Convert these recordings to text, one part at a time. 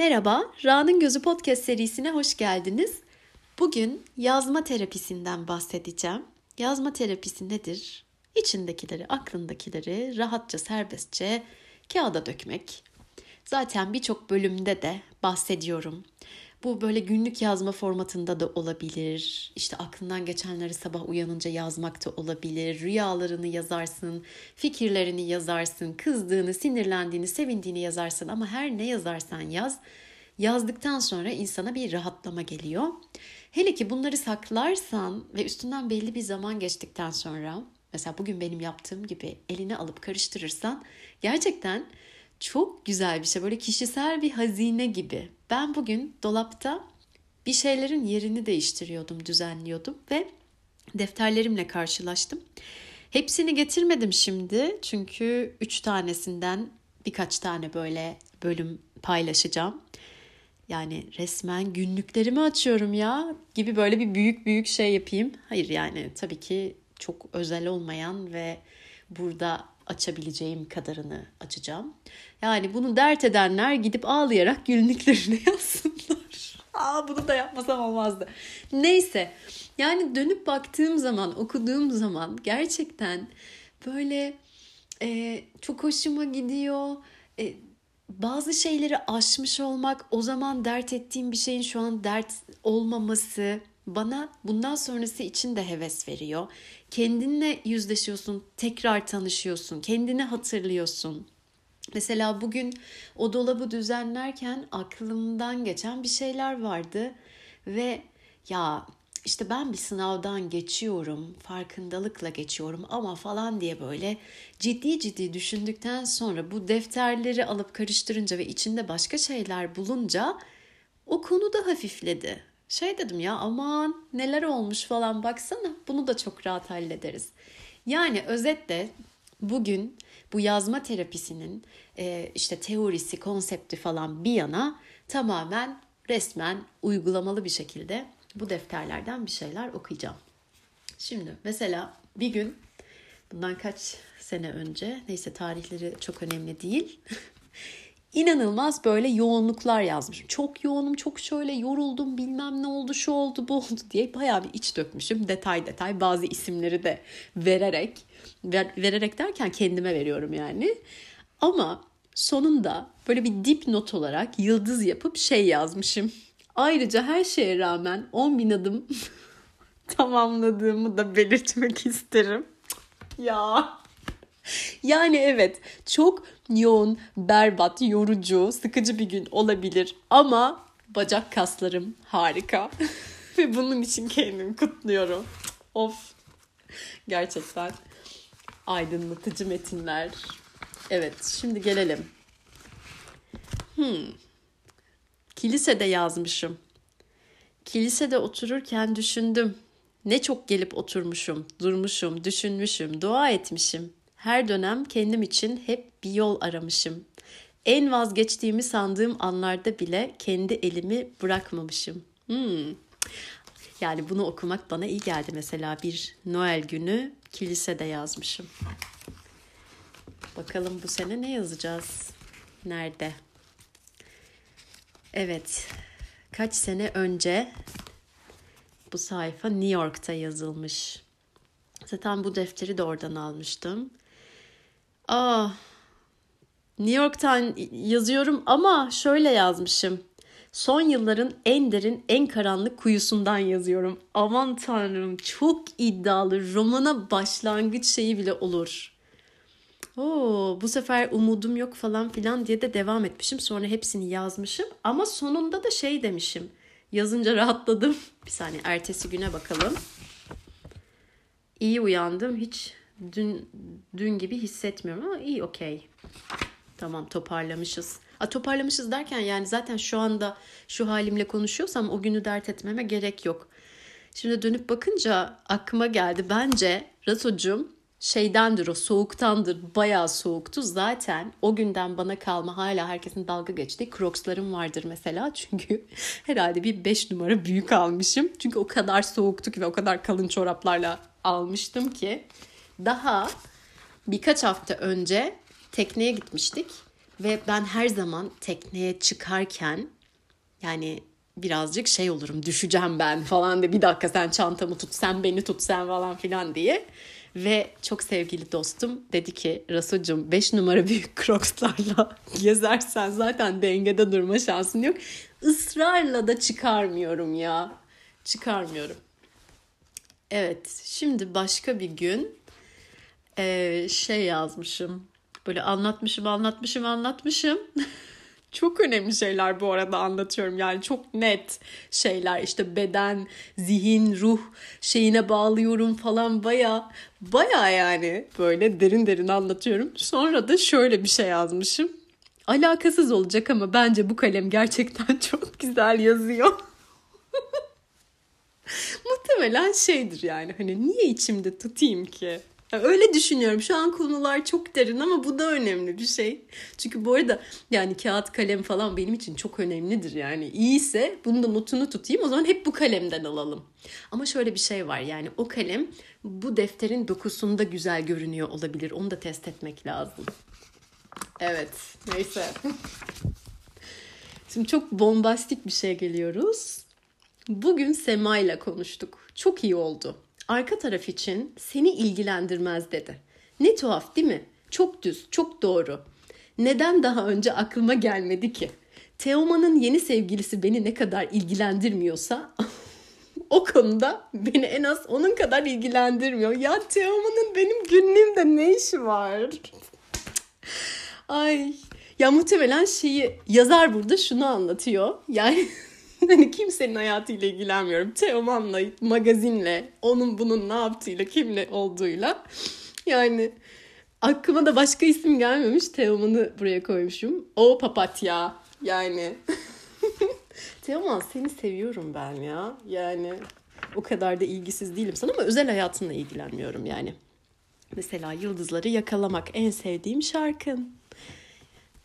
Merhaba, Ra'nın Gözü Podcast serisine hoş geldiniz. Bugün yazma terapisinden bahsedeceğim. Yazma terapisi nedir? İçindekileri, aklındakileri rahatça, serbestçe kağıda dökmek. Zaten birçok bölümde de bahsediyorum. Bu böyle günlük yazma formatında da olabilir. İşte aklından geçenleri sabah uyanınca yazmak da olabilir. Rüyalarını yazarsın, fikirlerini yazarsın, kızdığını, sinirlendiğini, sevindiğini yazarsın ama her ne yazarsan yaz, yazdıktan sonra insana bir rahatlama geliyor. Hele ki bunları saklarsan ve üstünden belli bir zaman geçtikten sonra mesela bugün benim yaptığım gibi eline alıp karıştırırsan gerçekten çok güzel bir şey. Böyle kişisel bir hazine gibi. Ben bugün dolapta bir şeylerin yerini değiştiriyordum, düzenliyordum ve defterlerimle karşılaştım. Hepsini getirmedim şimdi çünkü üç tanesinden birkaç tane böyle bölüm paylaşacağım. Yani resmen günlüklerimi açıyorum ya gibi böyle bir büyük büyük şey yapayım. Hayır yani tabii ki çok özel olmayan ve burada açabileceğim kadarını açacağım. Yani bunu dert edenler gidip ağlayarak günlüklerini yazsınlar. Aa bunu da yapmasam olmazdı. Neyse yani dönüp baktığım zaman okuduğum zaman gerçekten böyle e, çok hoşuma gidiyor. E, bazı şeyleri aşmış olmak, o zaman dert ettiğim bir şeyin şu an dert olmaması bana bundan sonrası için de heves veriyor. Kendinle yüzleşiyorsun, tekrar tanışıyorsun, kendini hatırlıyorsun. Mesela bugün o dolabı düzenlerken aklımdan geçen bir şeyler vardı ve ya işte ben bir sınavdan geçiyorum, farkındalıkla geçiyorum ama falan diye böyle ciddi ciddi düşündükten sonra bu defterleri alıp karıştırınca ve içinde başka şeyler bulunca o konu da hafifledi. Şey dedim ya aman neler olmuş falan baksana bunu da çok rahat hallederiz. Yani özetle bugün bu yazma terapisinin e, işte teorisi, konsepti falan bir yana tamamen resmen uygulamalı bir şekilde bu defterlerden bir şeyler okuyacağım. Şimdi mesela bir gün bundan kaç sene önce neyse tarihleri çok önemli değil. İnanılmaz böyle yoğunluklar yazmışım. Çok yoğunum, çok şöyle yoruldum, bilmem ne oldu, şu oldu, bu oldu diye bayağı bir iç dökmüşüm. Detay detay bazı isimleri de vererek, ver, vererek derken kendime veriyorum yani. Ama sonunda böyle bir dipnot olarak yıldız yapıp şey yazmışım. Ayrıca her şeye rağmen 10 bin adım tamamladığımı da belirtmek isterim. Ya yani evet çok yoğun, berbat, yorucu, sıkıcı bir gün olabilir ama bacak kaslarım harika. Ve bunun için kendimi kutluyorum. Of. Gerçekten aydınlatıcı metinler. Evet, şimdi gelelim. Hmm. Kilisede yazmışım. Kilisede otururken düşündüm. Ne çok gelip oturmuşum, durmuşum, düşünmüşüm, dua etmişim. Her dönem kendim için hep bir yol aramışım. En vazgeçtiğimi sandığım anlarda bile kendi elimi bırakmamışım. Hmm. Yani bunu okumak bana iyi geldi mesela bir Noel günü kilisede yazmışım. Bakalım bu sene ne yazacağız? Nerede? Evet. Kaç sene önce bu sayfa New York'ta yazılmış. Zaten bu defteri de oradan almıştım. Aa, New York'tan yazıyorum ama şöyle yazmışım. Son yılların en derin, en karanlık kuyusundan yazıyorum. Aman tanrım çok iddialı. Romana başlangıç şeyi bile olur. Oo, bu sefer umudum yok falan filan diye de devam etmişim. Sonra hepsini yazmışım. Ama sonunda da şey demişim. Yazınca rahatladım. Bir saniye ertesi güne bakalım. İyi uyandım. Hiç dün dün gibi hissetmiyorum ama iyi okey. Tamam toparlamışız. A, toparlamışız derken yani zaten şu anda şu halimle konuşuyorsam o günü dert etmeme gerek yok. Şimdi dönüp bakınca aklıma geldi. Bence Rato'cum şeydendir o soğuktandır. Bayağı soğuktu. Zaten o günden bana kalma hala herkesin dalga geçtiği crocslarım vardır mesela. Çünkü herhalde bir 5 numara büyük almışım. Çünkü o kadar soğuktu ki ve o kadar kalın çoraplarla almıştım ki. Daha birkaç hafta önce tekneye gitmiştik Ve ben her zaman tekneye çıkarken yani birazcık şey olurum düşeceğim ben falan de bir dakika sen çantamı tut sen beni tut sen falan filan diye. Ve çok sevgili dostum dedi ki Rasucum 5 numara büyük crocslarla gezersen zaten dengede durma şansın yok. Israrla da çıkarmıyorum ya. Çıkarmıyorum. Evet şimdi başka bir gün ee, şey yazmışım. Böyle anlatmışım anlatmışım anlatmışım. çok önemli şeyler bu arada anlatıyorum. Yani çok net şeyler işte beden, zihin, ruh şeyine bağlıyorum falan baya baya yani böyle derin derin anlatıyorum. Sonra da şöyle bir şey yazmışım. Alakasız olacak ama bence bu kalem gerçekten çok güzel yazıyor. Muhtemelen şeydir yani hani niye içimde tutayım ki? Öyle düşünüyorum. Şu an konular çok derin ama bu da önemli bir şey. Çünkü bu arada yani kağıt kalem falan benim için çok önemlidir yani. İyiyse bunu da notunu tutayım o zaman hep bu kalemden alalım. Ama şöyle bir şey var yani o kalem bu defterin dokusunda güzel görünüyor olabilir. Onu da test etmek lazım. Evet neyse. Şimdi çok bombastik bir şey geliyoruz. Bugün Sema ile konuştuk. Çok iyi oldu arka taraf için seni ilgilendirmez dedi. Ne tuhaf değil mi? Çok düz, çok doğru. Neden daha önce aklıma gelmedi ki? Teoman'ın yeni sevgilisi beni ne kadar ilgilendirmiyorsa o konuda beni en az onun kadar ilgilendirmiyor. Ya Teoman'ın benim günlüğümde ne işi var? Ay ya muhtemelen şeyi yazar burada şunu anlatıyor. Yani hani kimsenin hayatıyla ilgilenmiyorum. Teoman'la, magazinle, onun bunun ne yaptığıyla, kimle olduğuyla. Yani aklıma da başka isim gelmemiş. Teoman'ı buraya koymuşum. O papatya. Yani Teoman seni seviyorum ben ya. Yani o kadar da ilgisiz değilim sana ama özel hayatınla ilgilenmiyorum yani. Mesela yıldızları yakalamak en sevdiğim şarkın.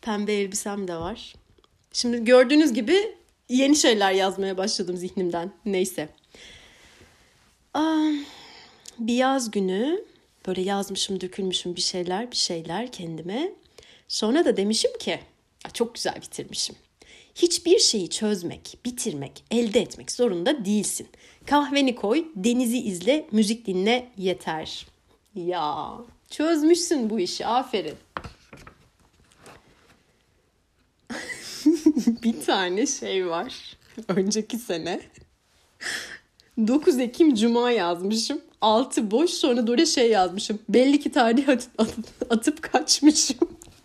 Pembe elbisem de var. Şimdi gördüğünüz gibi yeni şeyler yazmaya başladım zihnimden. Neyse. Bir yaz günü böyle yazmışım, dökülmüşüm bir şeyler, bir şeyler kendime. Sonra da demişim ki, çok güzel bitirmişim. Hiçbir şeyi çözmek, bitirmek, elde etmek zorunda değilsin. Kahveni koy, denizi izle, müzik dinle yeter. Ya çözmüşsün bu işi aferin. Bir tane şey var. Önceki sene. 9 Ekim Cuma yazmışım. Altı boş sonra da şey yazmışım. Belli ki tarih at- atıp kaçmışım.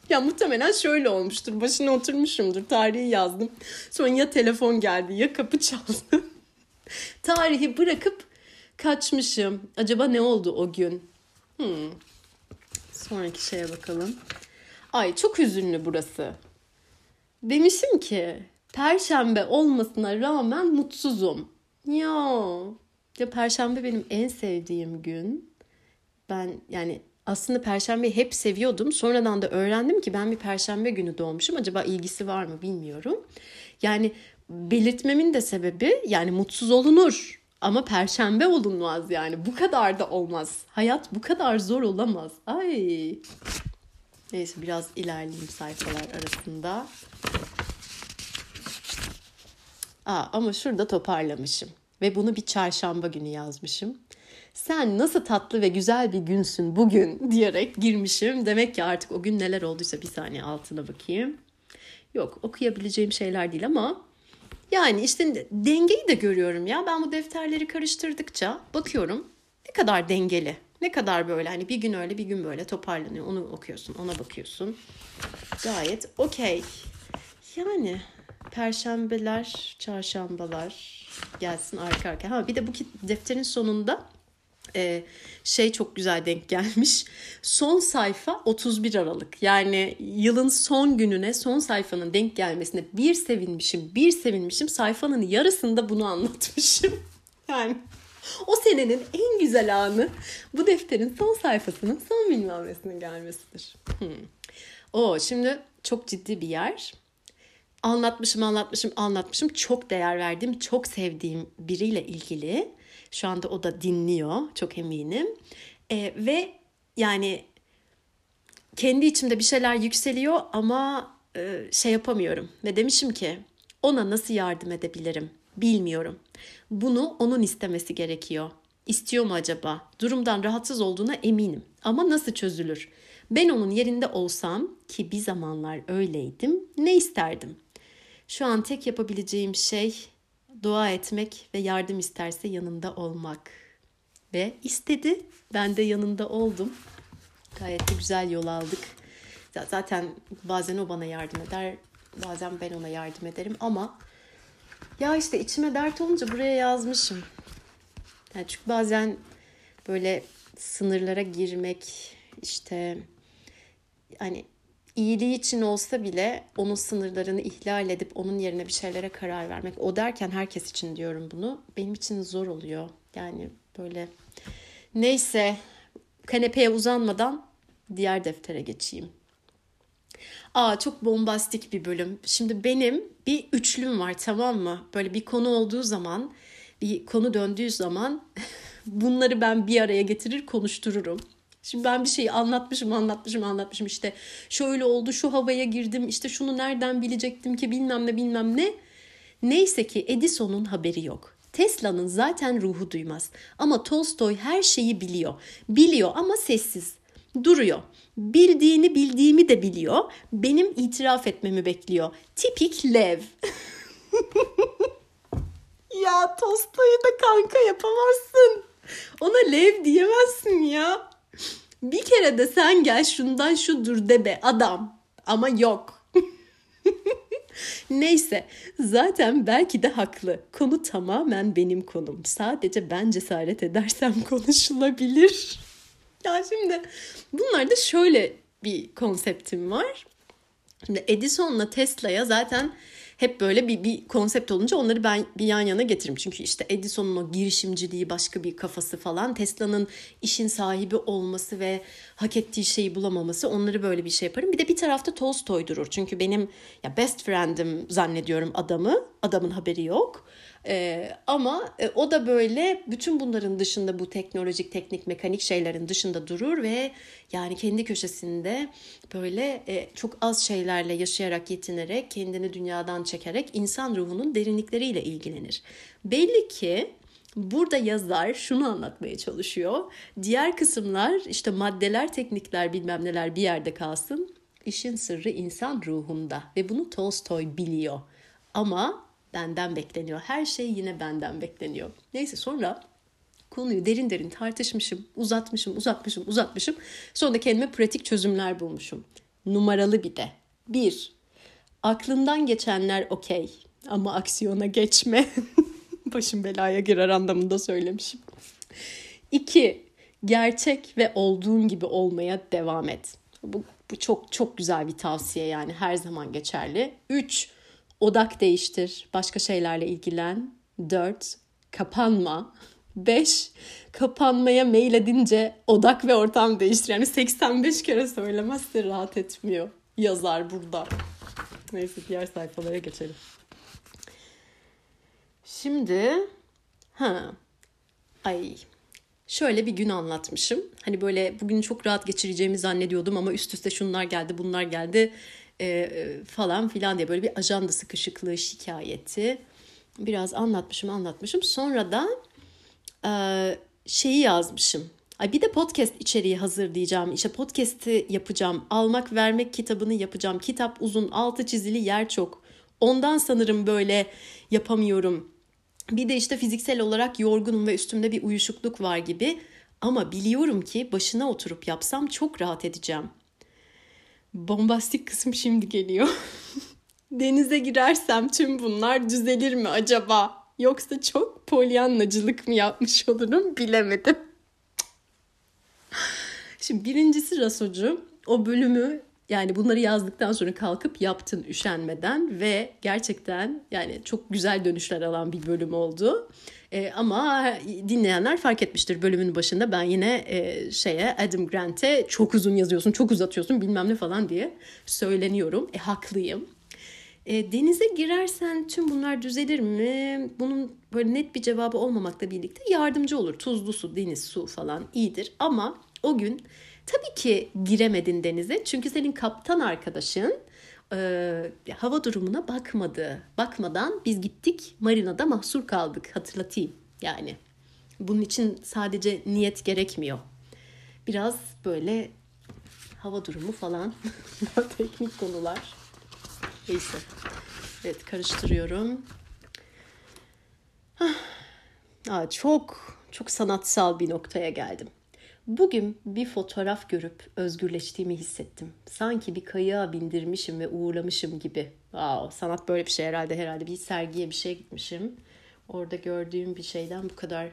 ya muhtemelen şöyle olmuştur. Başına oturmuşumdur. Tarihi yazdım. Sonra ya telefon geldi ya kapı çaldı. Tarihi bırakıp kaçmışım. Acaba ne oldu o gün? Hmm. Sonraki şeye bakalım. Ay çok hüzünlü burası. Demişim ki perşembe olmasına rağmen mutsuzum. Ya, ya perşembe benim en sevdiğim gün. Ben yani aslında perşembeyi hep seviyordum. Sonradan da öğrendim ki ben bir perşembe günü doğmuşum. Acaba ilgisi var mı bilmiyorum. Yani belirtmemin de sebebi yani mutsuz olunur. Ama perşembe olunmaz yani. Bu kadar da olmaz. Hayat bu kadar zor olamaz. Ay. Neyse biraz ilerleyeyim sayfalar arasında. Aa, ama şurada toparlamışım ve bunu bir çarşamba günü yazmışım. Sen nasıl tatlı ve güzel bir günsün bugün diyerek girmişim. Demek ki artık o gün neler olduysa bir saniye altına bakayım. Yok okuyabileceğim şeyler değil ama yani işte dengeyi de görüyorum ya. Ben bu defterleri karıştırdıkça bakıyorum ne kadar dengeli. Ne kadar böyle hani bir gün öyle bir gün böyle toparlanıyor. Onu okuyorsun, ona bakıyorsun. Gayet okey. Yani perşembeler, çarşambalar gelsin arka arka. Ha bir de bu defterin sonunda e, şey çok güzel denk gelmiş. Son sayfa 31 Aralık. Yani yılın son gününe, son sayfanın denk gelmesine bir sevinmişim, bir sevinmişim. Sayfanın yarısında bunu anlatmışım. Yani o senenin en güzel anı bu defterin son sayfasının son bilmem gelmesidir. Hmm. O şimdi çok ciddi bir yer anlatmışım, anlatmışım, anlatmışım. Çok değer verdiğim, çok sevdiğim biriyle ilgili. Şu anda o da dinliyor, çok eminim. E, ve yani kendi içimde bir şeyler yükseliyor ama e, şey yapamıyorum ve demişim ki ona nasıl yardım edebilirim bilmiyorum. Bunu onun istemesi gerekiyor. İstiyor mu acaba? Durumdan rahatsız olduğuna eminim. Ama nasıl çözülür? Ben onun yerinde olsam ki bir zamanlar öyleydim ne isterdim? Şu an tek yapabileceğim şey dua etmek ve yardım isterse yanında olmak. Ve istedi. Ben de yanında oldum. Gayet de güzel yol aldık. Zaten bazen o bana yardım eder. Bazen ben ona yardım ederim ama ya işte içime dert olunca buraya yazmışım. Yani çünkü bazen böyle sınırlara girmek işte hani iyiliği için olsa bile onun sınırlarını ihlal edip onun yerine bir şeylere karar vermek. O derken herkes için diyorum bunu. Benim için zor oluyor. Yani böyle neyse kanepeye uzanmadan diğer deftere geçeyim. Aa çok bombastik bir bölüm. Şimdi benim bir üçlüm var tamam mı? Böyle bir konu olduğu zaman, bir konu döndüğü zaman bunları ben bir araya getirir konuştururum. Şimdi ben bir şeyi anlatmışım, anlatmışım, anlatmışım. İşte şöyle oldu, şu havaya girdim, işte şunu nereden bilecektim ki bilmem ne bilmem ne. Neyse ki Edison'un haberi yok. Tesla'nın zaten ruhu duymaz. Ama Tolstoy her şeyi biliyor. Biliyor ama sessiz. Duruyor. Bildiğini bildiğimi de biliyor. Benim itiraf etmemi bekliyor. Tipik Lev. ya Tolstoy'u da kanka yapamazsın. Ona Lev diyemezsin ya. Bir kere de sen gel şundan şudur de be adam. Ama yok. Neyse zaten belki de haklı. Konu tamamen benim konum. Sadece ben cesaret edersem konuşulabilir. Ya şimdi bunlarda şöyle bir konseptim var. Şimdi Edison'la Tesla'ya zaten hep böyle bir, bir konsept olunca onları ben bir yan yana getiririm. Çünkü işte Edison'un o girişimciliği başka bir kafası falan. Tesla'nın işin sahibi olması ve hak ettiği şeyi bulamaması onları böyle bir şey yaparım. Bir de bir tarafta Tolstoy durur. Çünkü benim ya best friend'im zannediyorum adamı. Adamın haberi yok. Ee, ama e, o da böyle bütün bunların dışında bu teknolojik, teknik, mekanik şeylerin dışında durur ve yani kendi köşesinde böyle e, çok az şeylerle yaşayarak, yetinerek, kendini dünyadan çekerek insan ruhunun derinlikleriyle ilgilenir. Belli ki Burada yazar şunu anlatmaya çalışıyor. Diğer kısımlar işte maddeler, teknikler bilmem neler bir yerde kalsın. İşin sırrı insan ruhunda ve bunu Tolstoy biliyor. Ama benden bekleniyor. Her şey yine benden bekleniyor. Neyse sonra konuyu derin derin tartışmışım, uzatmışım, uzatmışım, uzatmışım. Sonra kendime pratik çözümler bulmuşum. Numaralı bir de. Bir, aklından geçenler okey ama aksiyona geçme. Başım belaya girer anlamında söylemişim. İki, gerçek ve olduğun gibi olmaya devam et. Bu, bu çok çok güzel bir tavsiye yani her zaman geçerli. Üç, Odak değiştir, başka şeylerle ilgilen. 4. Kapanma. 5. Kapanmaya mail edince odak ve ortam değiştir. Yani 85 kere söylemezse rahat etmiyor yazar burada. Neyse diğer sayfalara geçelim. Şimdi ha ay şöyle bir gün anlatmışım. Hani böyle bugün çok rahat geçireceğimi zannediyordum ama üst üste şunlar geldi, bunlar geldi e, falan filan diye böyle bir ajanda sıkışıklığı şikayeti biraz anlatmışım anlatmışım. Sonra da e, şeyi yazmışım. Ay bir de podcast içeriği hazırlayacağım. İşte podcast'i yapacağım. Almak vermek kitabını yapacağım. Kitap uzun, altı çizili, yer çok. Ondan sanırım böyle yapamıyorum. Bir de işte fiziksel olarak yorgunum ve üstümde bir uyuşukluk var gibi. Ama biliyorum ki başına oturup yapsam çok rahat edeceğim. Bombastik kısım şimdi geliyor. Denize girersem tüm bunlar düzelir mi acaba? Yoksa çok polyanlacılık mı yapmış olurum bilemedim. Şimdi birincisi Rasocu o bölümü yani bunları yazdıktan sonra kalkıp yaptın üşenmeden ve gerçekten yani çok güzel dönüşler alan bir bölüm oldu. E, ama dinleyenler fark etmiştir bölümün başında ben yine e, şeye Adam Grant'e çok uzun yazıyorsun, çok uzatıyorsun bilmem ne falan diye söyleniyorum. E haklıyım. E, denize girersen tüm bunlar düzelir mi? Bunun böyle net bir cevabı olmamakla birlikte yardımcı olur. Tuzlu su, deniz su falan iyidir. Ama o gün tabii ki giremedin denize. Çünkü senin kaptan arkadaşın e, hava durumuna bakmadı. Bakmadan biz gittik marinada mahsur kaldık hatırlatayım yani. Bunun için sadece niyet gerekmiyor. Biraz böyle hava durumu falan teknik konular. Neyse. Evet karıştırıyorum. Aa, çok çok sanatsal bir noktaya geldim. Bugün bir fotoğraf görüp özgürleştiğimi hissettim. Sanki bir kayığa bindirmişim ve uğurlamışım gibi. Wow, sanat böyle bir şey herhalde herhalde. Bir sergiye bir şey gitmişim. Orada gördüğüm bir şeyden bu kadar.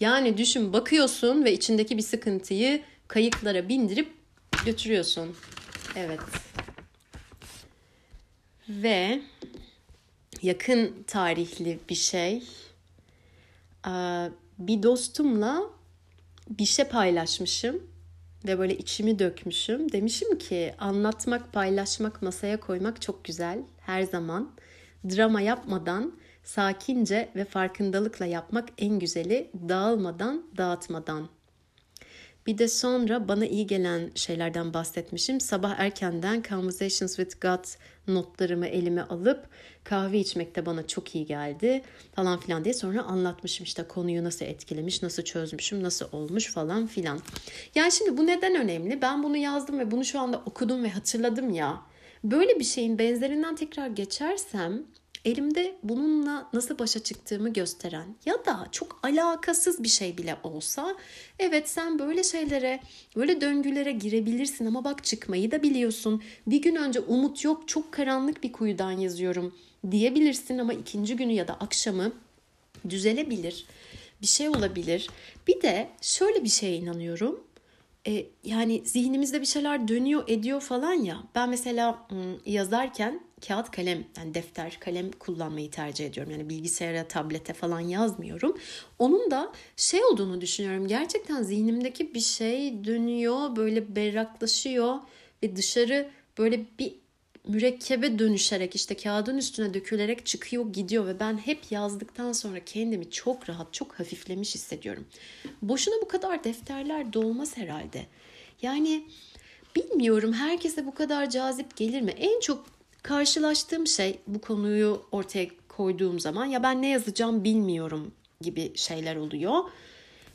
Yani düşün bakıyorsun ve içindeki bir sıkıntıyı kayıklara bindirip götürüyorsun. Evet. Ve yakın tarihli bir şey. Bir dostumla bir şey paylaşmışım ve böyle içimi dökmüşüm. Demişim ki anlatmak, paylaşmak, masaya koymak çok güzel her zaman. Drama yapmadan, sakince ve farkındalıkla yapmak en güzeli. Dağılmadan, dağıtmadan. Bir de sonra bana iyi gelen şeylerden bahsetmişim. Sabah erkenden Conversations with God notlarımı elime alıp kahve içmek de bana çok iyi geldi falan filan diye sonra anlatmışım işte konuyu nasıl etkilemiş, nasıl çözmüşüm, nasıl olmuş falan filan. Yani şimdi bu neden önemli? Ben bunu yazdım ve bunu şu anda okudum ve hatırladım ya. Böyle bir şeyin benzerinden tekrar geçersem elimde bununla nasıl başa çıktığımı gösteren ya da çok alakasız bir şey bile olsa evet sen böyle şeylere böyle döngülere girebilirsin ama bak çıkmayı da biliyorsun. Bir gün önce umut yok çok karanlık bir kuyudan yazıyorum diyebilirsin ama ikinci günü ya da akşamı düzelebilir. Bir şey olabilir. Bir de şöyle bir şeye inanıyorum. E, yani zihnimizde bir şeyler dönüyor ediyor falan ya. Ben mesela yazarken kağıt kalem yani defter kalem kullanmayı tercih ediyorum. Yani bilgisayara, tablete falan yazmıyorum. Onun da şey olduğunu düşünüyorum. Gerçekten zihnimdeki bir şey dönüyor, böyle berraklaşıyor ve dışarı böyle bir mürekkebe dönüşerek işte kağıdın üstüne dökülerek çıkıyor gidiyor ve ben hep yazdıktan sonra kendimi çok rahat çok hafiflemiş hissediyorum. Boşuna bu kadar defterler dolmaz herhalde. Yani bilmiyorum herkese bu kadar cazip gelir mi? En çok karşılaştığım şey bu konuyu ortaya koyduğum zaman ya ben ne yazacağım bilmiyorum gibi şeyler oluyor.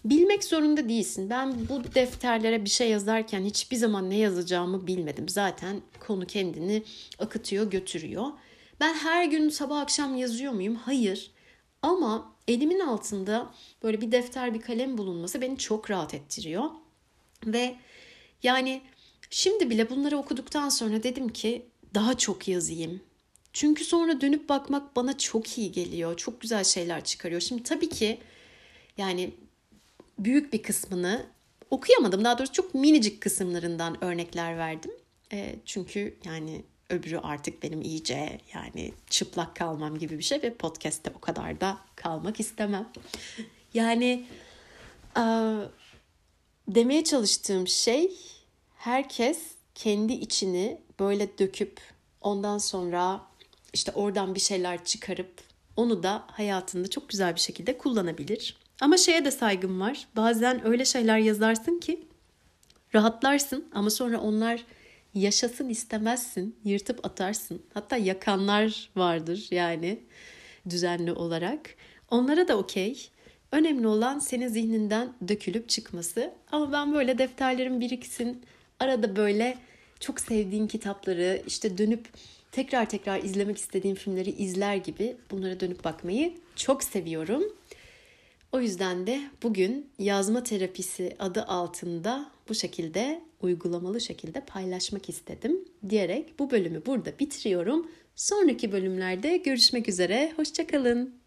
Bilmek zorunda değilsin. Ben bu defterlere bir şey yazarken hiçbir zaman ne yazacağımı bilmedim. Zaten konu kendini akıtıyor, götürüyor. Ben her gün sabah akşam yazıyor muyum? Hayır. Ama elimin altında böyle bir defter, bir kalem bulunması beni çok rahat ettiriyor. Ve yani şimdi bile bunları okuduktan sonra dedim ki daha çok yazayım. Çünkü sonra dönüp bakmak bana çok iyi geliyor. Çok güzel şeyler çıkarıyor. Şimdi tabii ki yani büyük bir kısmını okuyamadım. Daha doğrusu çok minicik kısımlarından örnekler verdim. E, çünkü yani öbürü artık benim iyice yani çıplak kalmam gibi bir şey ve podcast'te o kadar da kalmak istemem. Yani e, demeye çalıştığım şey herkes kendi içini böyle döküp ondan sonra işte oradan bir şeyler çıkarıp onu da hayatında çok güzel bir şekilde kullanabilir. Ama şeye de saygım var. Bazen öyle şeyler yazarsın ki rahatlarsın ama sonra onlar yaşasın istemezsin, yırtıp atarsın. Hatta yakanlar vardır yani düzenli olarak. Onlara da okey. Önemli olan senin zihninden dökülüp çıkması. Ama ben böyle defterlerim biriksin. Arada böyle çok sevdiğin kitapları işte dönüp tekrar tekrar izlemek istediğim filmleri izler gibi bunlara dönüp bakmayı çok seviyorum. O yüzden de bugün yazma terapisi adı altında bu şekilde uygulamalı şekilde paylaşmak istedim diyerek bu bölümü burada bitiriyorum. Sonraki bölümlerde görüşmek üzere. Hoşçakalın.